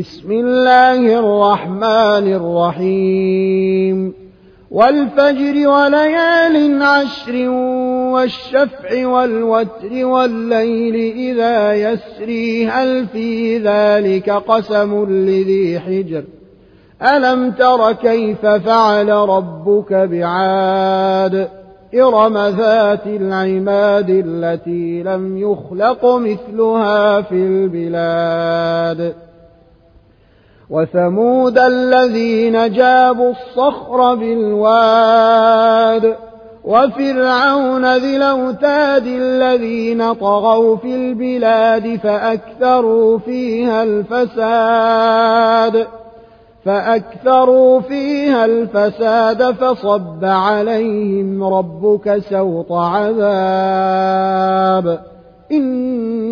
بسم الله الرحمن الرحيم. والفجر وليال عشر والشفع والوتر والليل إذا يسري هل في ذلك قسم لذي حجر؟ ألم تر كيف فعل ربك بعاد؟ إرم ذات العماد التي لم يخلق مثلها في البلاد. وثمود الذين جابوا الصخر بالواد وفرعون ذي الأوتاد الذين طغوا في البلاد فأكثروا فيها الفساد فأكثروا فيها الفساد فصب عليهم ربك سوط عذاب. إن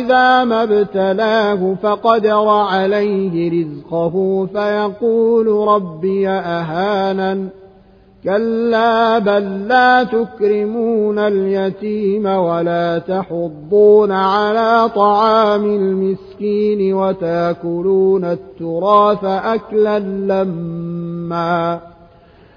إذا ما ابتلاه فقدر عليه رزقه فيقول ربي أهانا كلا بل لا تكرمون اليتيم ولا تحضون على طعام المسكين وتأكلون التراث أكلا لمّا